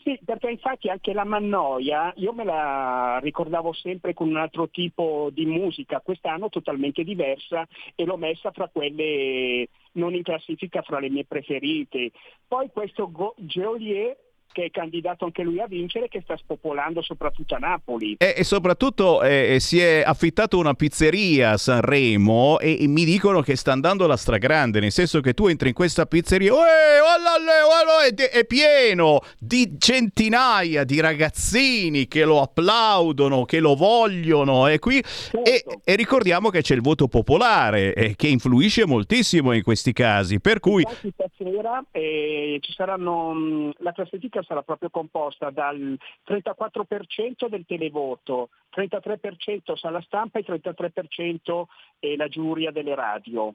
H: Sì, perché infatti anche la Mannoia io me la ricordavo sempre con un altro tipo di musica, quest'anno totalmente diversa e l'ho messa fra quelle non in classifica fra le mie preferite. Poi questo Geolier che è candidato anche lui a vincere, che sta spopolando soprattutto a Napoli.
C: E, e soprattutto eh, si è affittato una pizzeria a Sanremo e, e, mi dicono che sta andando la stragrande, nel senso che tu entri in questa pizzeria e è, pieno di centinaia di ragazzini che lo applaudono, che lo vogliono e qui certo. e, e, ricordiamo che c'è il voto popolare eh, che influisce moltissimo in questi casi, per cui...
H: Stasera eh, ci saranno mh, la classifica sarà proprio composta dal 34% del televoto, 33% sala stampa e 33% è la giuria delle radio.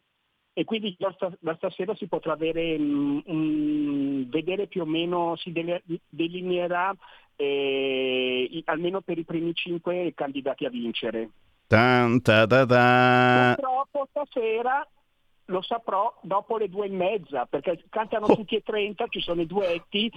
H: E quindi da stasera si potrà avere, um, um, vedere più o meno, si delineerà eh, almeno per i primi cinque candidati a vincere.
C: Tan, ta, ta, ta.
H: Purtroppo stasera lo saprò dopo le due e mezza, perché cantano oh. tutti e 30, ci sono i duetti,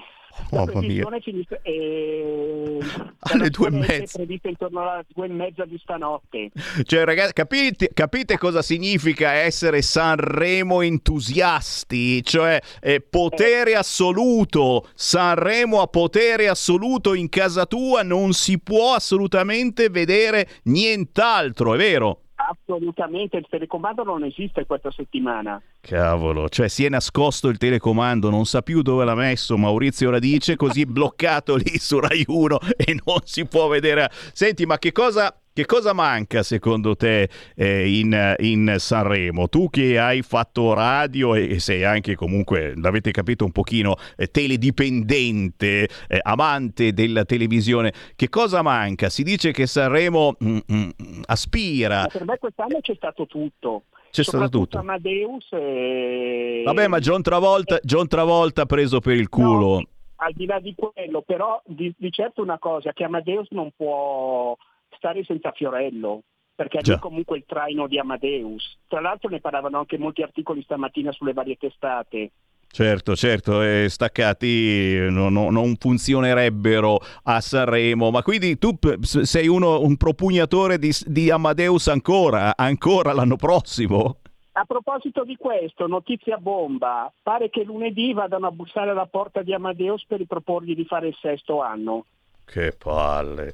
H: la trasmissione finisce eh,
C: alle due e mezza.
H: prevista intorno alle due e mezza di stanotte.
C: Cioè, ragazzi, capite, capite cosa significa essere Sanremo entusiasti? Cioè, eh, potere eh. assoluto, Sanremo a potere assoluto in casa tua, non si può assolutamente vedere nient'altro, è vero?
H: Assolutamente, il telecomando non esiste questa settimana.
C: Cavolo, cioè si è nascosto il telecomando, non sa più dove l'ha messo Maurizio Radice, così bloccato lì su Rai 1 e non si può vedere. Senti, ma che cosa che cosa manca secondo te eh, in, in, Sanremo? Tu che hai fatto radio e sei anche comunque, l'avete capito un pochino, eh, teledipendente, eh, amante della televisione, che cosa manca? Si dice che Sanremo mm, mm, aspira. Ma
H: per me quest'anno c'è stato tutto
C: c'è stato tutto.
H: Amadeus e...
C: Vabbè, ma John Travolta, John Travolta preso per il culo. No,
H: al di là di quello, però di, di certo una cosa, che Amadeus non può stare senza Fiorello, perché è comunque il traino di Amadeus. Tra l'altro ne parlavano anche molti articoli stamattina sulle varie testate.
C: Certo, certo, eh, staccati no, no, non funzionerebbero a Sanremo, ma quindi tu sei uno, un propugnatore di, di Amadeus ancora, ancora l'anno prossimo?
H: A proposito di questo, notizia bomba, pare che lunedì vadano a bussare alla porta di Amadeus per riproporgli di fare il sesto anno.
C: Che palle.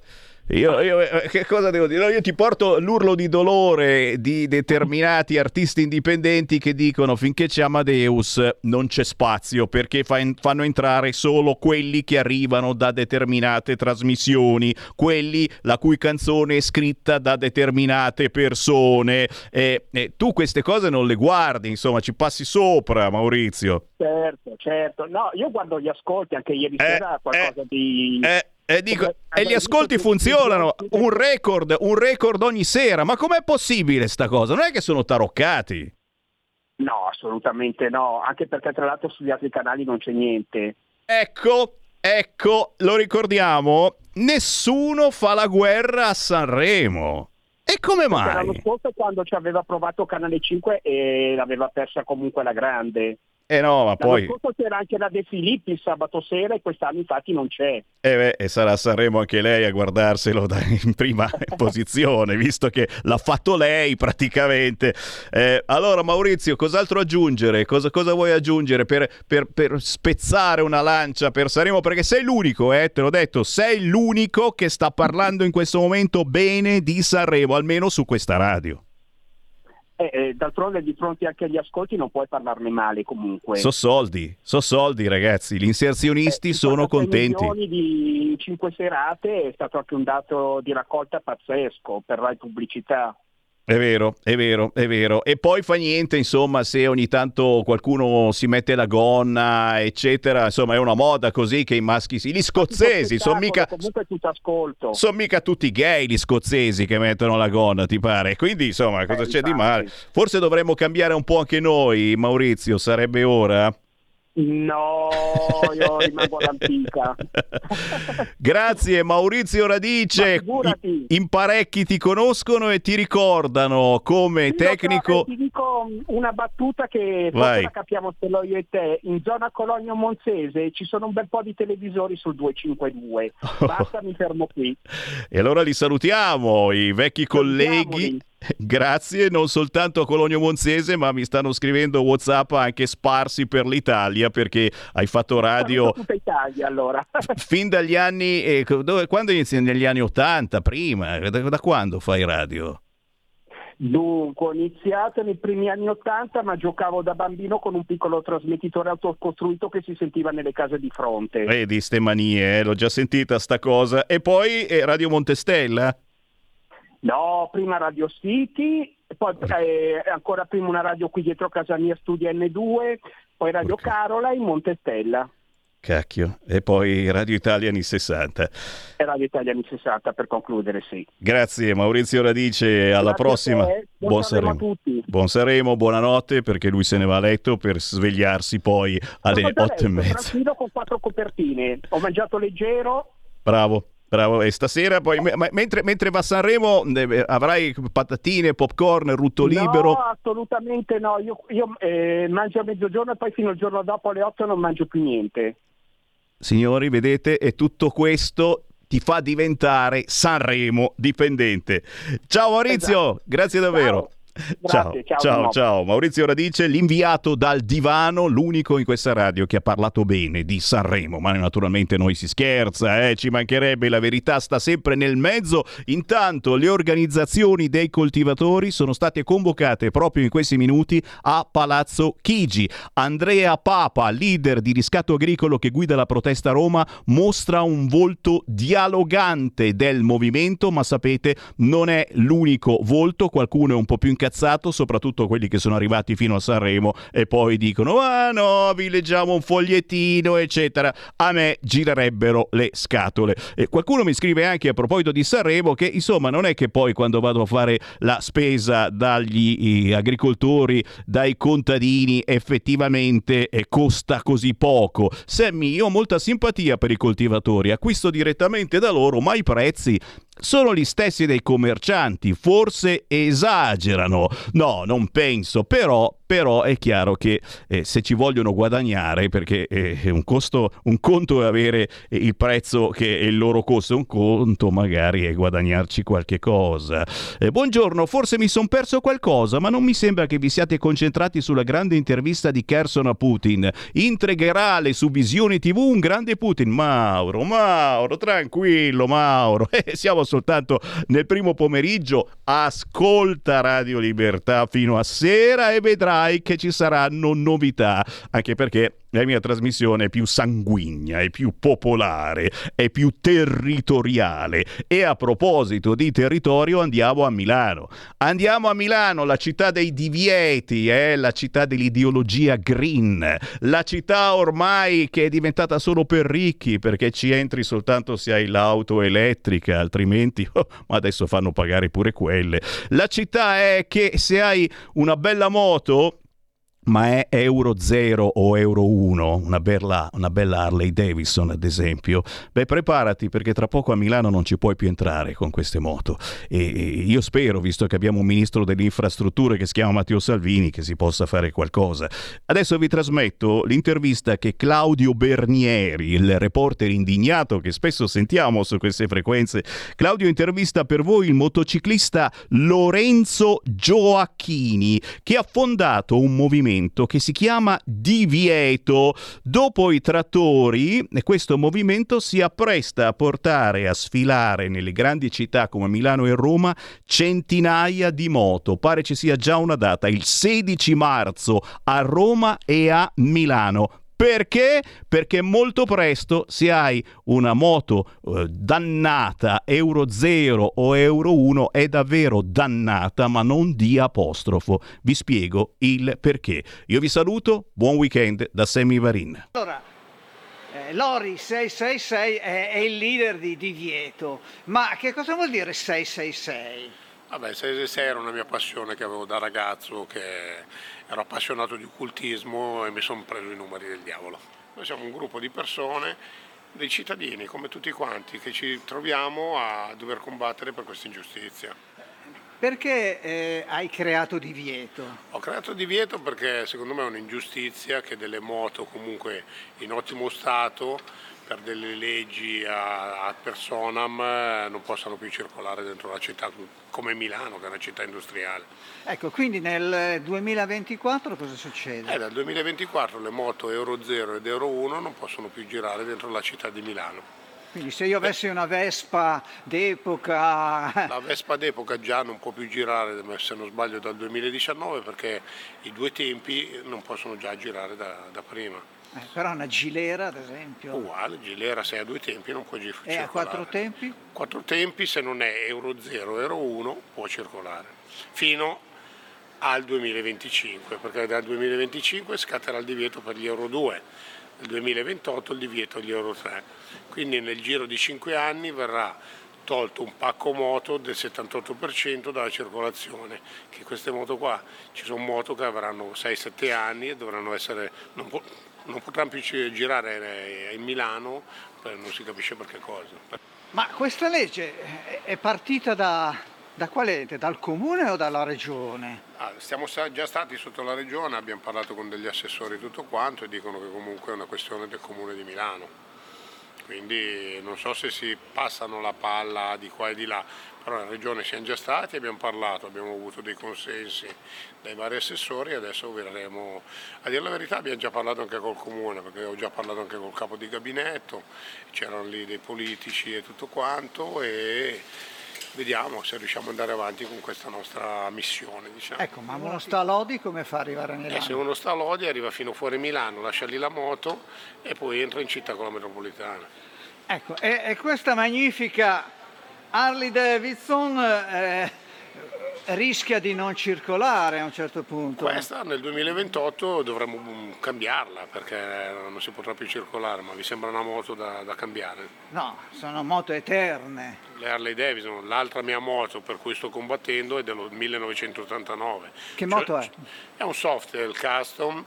C: Io, io, eh, che cosa devo dire? Io ti porto l'urlo di dolore di determinati artisti indipendenti che dicono finché c'è Amadeus non c'è spazio perché fa in, fanno entrare solo quelli che arrivano da determinate trasmissioni, quelli la cui canzone è scritta da determinate persone. E, e tu queste cose non le guardi, insomma, ci passi sopra, Maurizio.
H: Certo, certo. No, io guardo gli ascolti, anche ieri eh, sera qualcosa
C: eh,
H: di...
C: Eh, e, dico, e gli ascolti funzionano, un record, un record ogni sera, ma com'è possibile sta cosa? Non è che sono taroccati?
H: No, assolutamente no, anche perché tra l'altro sugli altri canali non c'è niente.
C: Ecco, ecco, lo ricordiamo, nessuno fa la guerra a Sanremo. E come mai?
H: L'anno scorso quando ci aveva provato Canale 5 e l'aveva persa comunque la grande.
C: Eh no, ma poi...
H: L'anno c'era anche la De Filippi il sabato sera e quest'anno infatti non c'è.
C: Eh beh, e sarà Sanremo anche lei a guardarselo da, in prima posizione, visto che l'ha fatto lei praticamente. Eh, allora Maurizio, cos'altro aggiungere? Cosa, cosa vuoi aggiungere per, per, per, spezzare una lancia per Sanremo? Perché sei l'unico, eh, te l'ho detto, sei l'unico che sta parlando in questo momento bene di Sanremo, almeno su questa radio.
H: Eh, eh, d'altronde di fronte anche agli ascolti non puoi parlarne male comunque.
C: So soldi, so soldi ragazzi, gli inserzionisti eh, sono contenti.
H: milioni di cinque serate è stato anche un dato di raccolta pazzesco per Rai Pubblicità.
C: È vero, è vero, è vero. E poi fa niente, insomma, se ogni tanto qualcuno si mette la gonna, eccetera. Insomma, è una moda così che i maschi si... Gli scozzesi sono mica... Sono mica tutti gay gli scozzesi che mettono la gonna, ti pare? Quindi, insomma, cosa eh, c'è infatti. di male? Forse dovremmo cambiare un po' anche noi, Maurizio, sarebbe ora?
H: No, io rimango all'antica.
C: Grazie Maurizio Radice. In, in parecchi ti conoscono e ti ricordano come
H: Io
C: tecnico.
H: so, eh, ti dico una battuta che forse la capiamo solo io e te. In zona Cologno Monzese ci sono un bel po' di televisori sul 252. Basta, mi fermo qui.
C: E allora li salutiamo, i vecchi colleghi. Grazie, non soltanto a Cologno Monzese, ma mi stanno scrivendo WhatsApp anche sparsi per l'Italia perché hai fatto radio
H: tutta Italia allora.
C: fin dagli anni. eh, dove- quando inizi? Negli anni 80, prima? Da, da quando fai radio?
H: Dunque, ho iniziato nei primi anni Ottanta, ma giocavo da bambino con un piccolo trasmettitore autocostruito che si sentiva nelle case di fronte.
C: Vedi, ste manie, eh, l'ho già sentita sta cosa. E poi eh, Radio Montestella?
H: No, prima Radio City, poi eh, ancora prima una radio qui dietro casa mia, Studio N2, poi Radio Carola in Montestella
C: Cacchio. E poi Radio Italia anni 60.
H: e Radio Italia anni 60 per concludere, sì.
C: Grazie Maurizio Radice, alla
H: Grazie
C: prossima.
H: te, buon Sanremo a tutti.
C: Buon Sanremo, buonanotte perché lui se ne va a letto per svegliarsi poi alle otto e mezza.
H: Tranquillo con quattro copertine, ho mangiato leggero,
C: Bravo. Bravo, e stasera poi, me- mentre, mentre va a Sanremo eh, avrai patatine, popcorn, rutto libero.
H: No, assolutamente no. Io, io, eh, mangio a mezzogiorno e poi fino al giorno dopo alle 8 non mangio più niente.
C: Signori, vedete, e tutto questo ti fa diventare Sanremo dipendente. Ciao Maurizio,
H: Esatto.
C: grazie davvero.
H: Grazie, ciao,
C: ciao, ciao. Maurizio Radice, l'inviato dal divano, l'unico in questa radio che ha parlato bene di Sanremo, ma naturalmente noi si scherza, eh? ci mancherebbe, la verità sta sempre nel mezzo. Intanto le organizzazioni dei coltivatori sono state convocate proprio in questi minuti a Palazzo Chigi. Andrea Papa, leader di riscatto agricolo che guida la protesta a Roma, mostra un volto dialogante del movimento, ma sapete, non è l'unico volto, qualcuno è un po' più incazzato, soprattutto quelli che sono arrivati fino a Sanremo e poi dicono "Ah no, vi leggiamo un fogliettino, eccetera". A me girerebbero le scatole. E qualcuno mi scrive anche a proposito di Sanremo che insomma non è che poi quando vado a fare la spesa dagli agricoltori, dai contadini, effettivamente eh, costa così poco. Sammy, io ho molta simpatia per i coltivatori, acquisto direttamente da loro, ma i prezzi sono gli stessi dei commercianti, forse esagerano. No, non penso, però, però è chiaro che eh, se ci vogliono guadagnare, perché eh, un, costo, un conto è avere eh, il prezzo che è il loro costo, un conto magari è guadagnarci qualche cosa. Eh, buongiorno, forse mi sono perso qualcosa, ma non mi sembra che vi siate concentrati sulla grande intervista di Kerson a Putin. Integherale su Visione TV un grande Putin. Mauro, Mauro, tranquillo, Mauro. Eh, siamo soltanto nel primo pomeriggio. Ascolta Radio Libertà fino a sera e vedrai che ci saranno novità. Anche perché la mia trasmissione è più sanguigna, è più popolare, è più territoriale. E a proposito di territorio, andiamo a Milano. Andiamo a Milano, la città dei divieti, eh? la città dell'ideologia green, la città ormai che è diventata solo per ricchi perché ci entri soltanto se hai l'auto elettrica, altrimenti oh, ma adesso fanno pagare pure quelle. La città è che se hai una bella moto ma è Euro 0 o Euro 1, una bella, una bella Harley Davidson ad esempio, beh preparati perché tra poco a Milano non ci puoi più entrare con queste moto. E e io spero, visto che abbiamo un ministro delle infrastrutture che si chiama Matteo Salvini, che si possa fare qualcosa. Adesso vi trasmetto l'intervista che Claudio Bernieri, il reporter indignato che spesso sentiamo su queste frequenze, Claudio intervista per voi il motociclista Lorenzo Gioacchini che ha fondato un movimento che si chiama Divieto. Dopo i trattori, questo movimento si appresta a portare a sfilare nelle grandi città come Milano e Roma centinaia di moto. Pare ci sia già una data, il 16 marzo a Roma e a Milano. Perché? Perché molto presto se hai una moto eh, dannata Euro 0 o Euro 1 è davvero dannata ma non di apostrofo. Vi spiego il perché. Io vi saluto, buon weekend da Sammy Varin.
I: Allora, eh, Lori 666 è, è il leader di Divieto, ma che cosa vuol dire 666?
J: Vabbè, 666 era una mia passione che avevo da ragazzo, che ero appassionato di occultismo e mi sono preso i numeri del diavolo. Noi siamo un gruppo di persone, dei cittadini come tutti quanti, che ci troviamo a dover combattere per questa ingiustizia.
I: Perché eh, hai creato divieto?
J: Ho creato divieto perché secondo me è un'ingiustizia che delle moto comunque in ottimo stato per delle leggi a, a personam eh, non possano più circolare dentro la città come Milano, che è una città industriale.
I: Ecco, quindi nel 2024 cosa succede?
J: Eh, dal 2024 le moto Euro 0 ed Euro 1 non possono più girare dentro la città di Milano.
I: Quindi se io avessi una Vespa d'epoca...
J: La Vespa d'epoca già non può più girare, se non sbaglio, dal 2019 perché i due tempi non possono già girare da, da prima.
I: Eh, però una Gilera, ad esempio.
J: Uguale, Gilera se ha due tempi non può girare.
I: E a quattro tempi?
J: Quattro tempi se non è Euro 0, Euro 1 può circolare. Fino al 2025, perché dal 2025 scatterà il divieto per gli Euro 2, nel 2028 il divieto agli Euro 3. Quindi nel giro di 5 anni verrà tolto un pacco moto del 78% dalla circolazione, che queste moto qua, ci sono moto che avranno 6-7 anni e dovranno essere, non, non potranno più girare in Milano, non si capisce per che cosa.
I: Ma questa legge è partita da, da quale ente? Dal comune o dalla regione?
J: Ah, siamo già stati sotto la regione, abbiamo parlato con degli assessori e tutto quanto e dicono che comunque è una questione del comune di Milano. Quindi non so se si passano la palla di qua e di là, però in regione siamo già stati, abbiamo parlato, abbiamo avuto dei consensi dai vari assessori e adesso vedremo. A dire la verità abbiamo già parlato anche col comune, perché ho già parlato anche col capo di gabinetto, c'erano lì dei politici e tutto quanto e vediamo se riusciamo ad andare avanti con questa nostra missione. Diciamo.
I: Ecco, ma uno sta a Lodi come fa ad arrivare a Milano?
J: Eh, se uno sta a Lodi arriva fino fuori Milano, lascia lì la moto e poi entra in città con la metropolitana.
I: Ecco, e, e questa magnifica Harley Davidson eh, rischia di non circolare a un certo punto.
J: Questa nel 2028 dovremmo mm, cambiarla perché non si potrà più circolare, ma vi sembra una moto da, da cambiare?
I: No, sono moto eterne.
J: Le Harley Davidson, l'altra mia moto per cui sto combattendo è del 1989.
I: Che moto
J: cioè,
I: è?
J: È un Softail Custom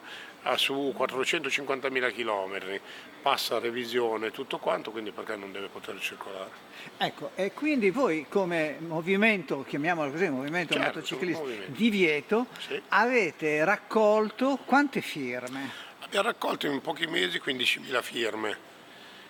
J: su 450.000 km, passa revisione tutto quanto, quindi perché non deve poter circolare?
I: Ecco, e quindi voi come movimento, chiamiamolo così, movimento
J: certo,
I: motociclista
J: movimento.
I: divieto,
J: sì.
I: avete raccolto quante firme?
J: Abbiamo raccolto in pochi mesi 15.000 firme,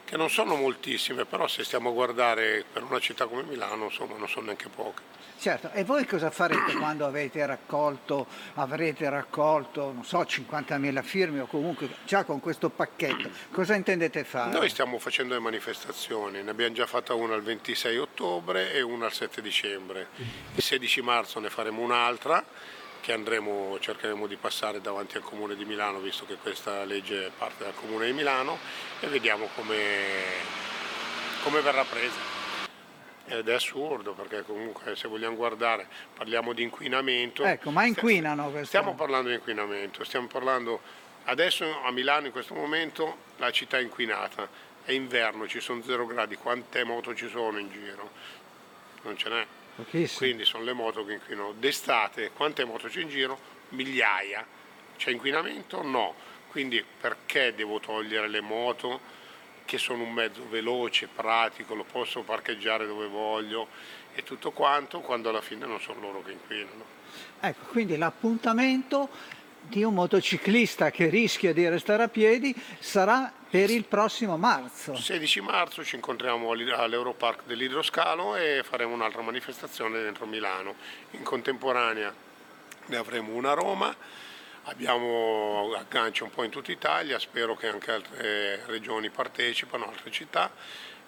J: che non sono moltissime, però se stiamo a guardare per una città come Milano, insomma, non sono neanche poche.
I: Certo, e voi cosa farete quando avete raccolto, avrete raccolto, non so, 50.000 firme o comunque già con questo pacchetto? Cosa intendete fare?
J: Noi stiamo facendo le manifestazioni, ne abbiamo già fatta una il 26 ottobre e una il 7 dicembre. Il 16 marzo ne faremo un'altra che andremo, cercheremo di passare davanti al Comune di Milano, visto che questa legge parte dal Comune di Milano, e vediamo come, come verrà presa ed è assurdo perché comunque se vogliamo guardare parliamo di inquinamento.
I: Ecco, ma inquinano questo?
J: Stiamo parlando di inquinamento, stiamo parlando adesso a Milano in questo momento la città è inquinata, è inverno, ci sono zero gradi, quante moto ci sono in giro? Non ce n'è.
I: Pochissimo.
J: Quindi sono le moto che inquinano. D'estate quante moto c'è in giro? Migliaia. C'è inquinamento? No. Quindi perché devo togliere le moto? Che sono un mezzo veloce, pratico, lo posso parcheggiare dove voglio e tutto quanto, quando alla fine non sono loro che inquinano.
I: Ecco, quindi l'appuntamento di un motociclista che rischia di restare a piedi sarà per il prossimo marzo.
J: 16 marzo ci incontriamo all'Europark dell'Idroscalo e faremo un'altra manifestazione dentro Milano. In contemporanea ne avremo una a Roma Abbiamo agganci un po' in tutta Italia, spero che anche altre regioni partecipano, altre città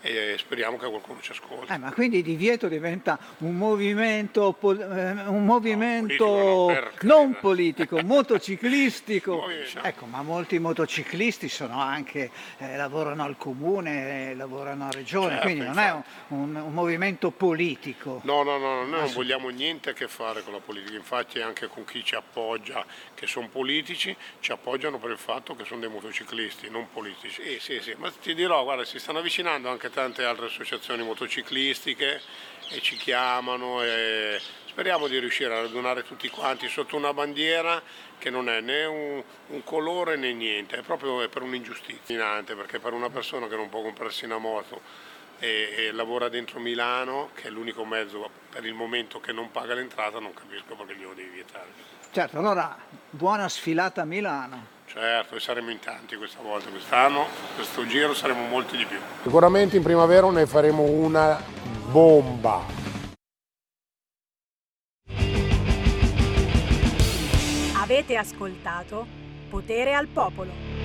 J: e speriamo che qualcuno ci ascolti.
I: Eh, ma quindi divieto diventa un movimento, pol- eh, un movimento
J: no, politico,
I: non politico, motociclistico. Ecco, ma molti motociclisti sono anche, eh, lavorano al comune, lavorano a regione,
J: Certo,
I: quindi non è un, un- un movimento politico.
J: No, no, no, noi non vogliamo niente a che fare con la politica, infatti anche con chi ci appoggia, che sono politici, ci appoggiano per il fatto che sono dei motociclisti, non politici. Sì, sì, sì, ma ti dirò, guarda, si stanno avvicinando anche tante altre associazioni motociclistiche e ci chiamano e speriamo di riuscire a radunare tutti quanti sotto una bandiera che non è né un, un colore né niente, è proprio per un'ingiustizia, perché per una persona che non può comprarsi una moto e, e, lavora dentro Milano, che è l'unico mezzo per il momento che non paga l'entrata, non capisco perché glielo devi vietare.
I: Certo, allora buona sfilata a Milano.
J: Certo, e saremo in tanti questa volta, quest'anno, questo giro saremo molti di più.
K: Sicuramente in primavera ne faremo una bomba.
L: Avete ascoltato Potere al Popolo.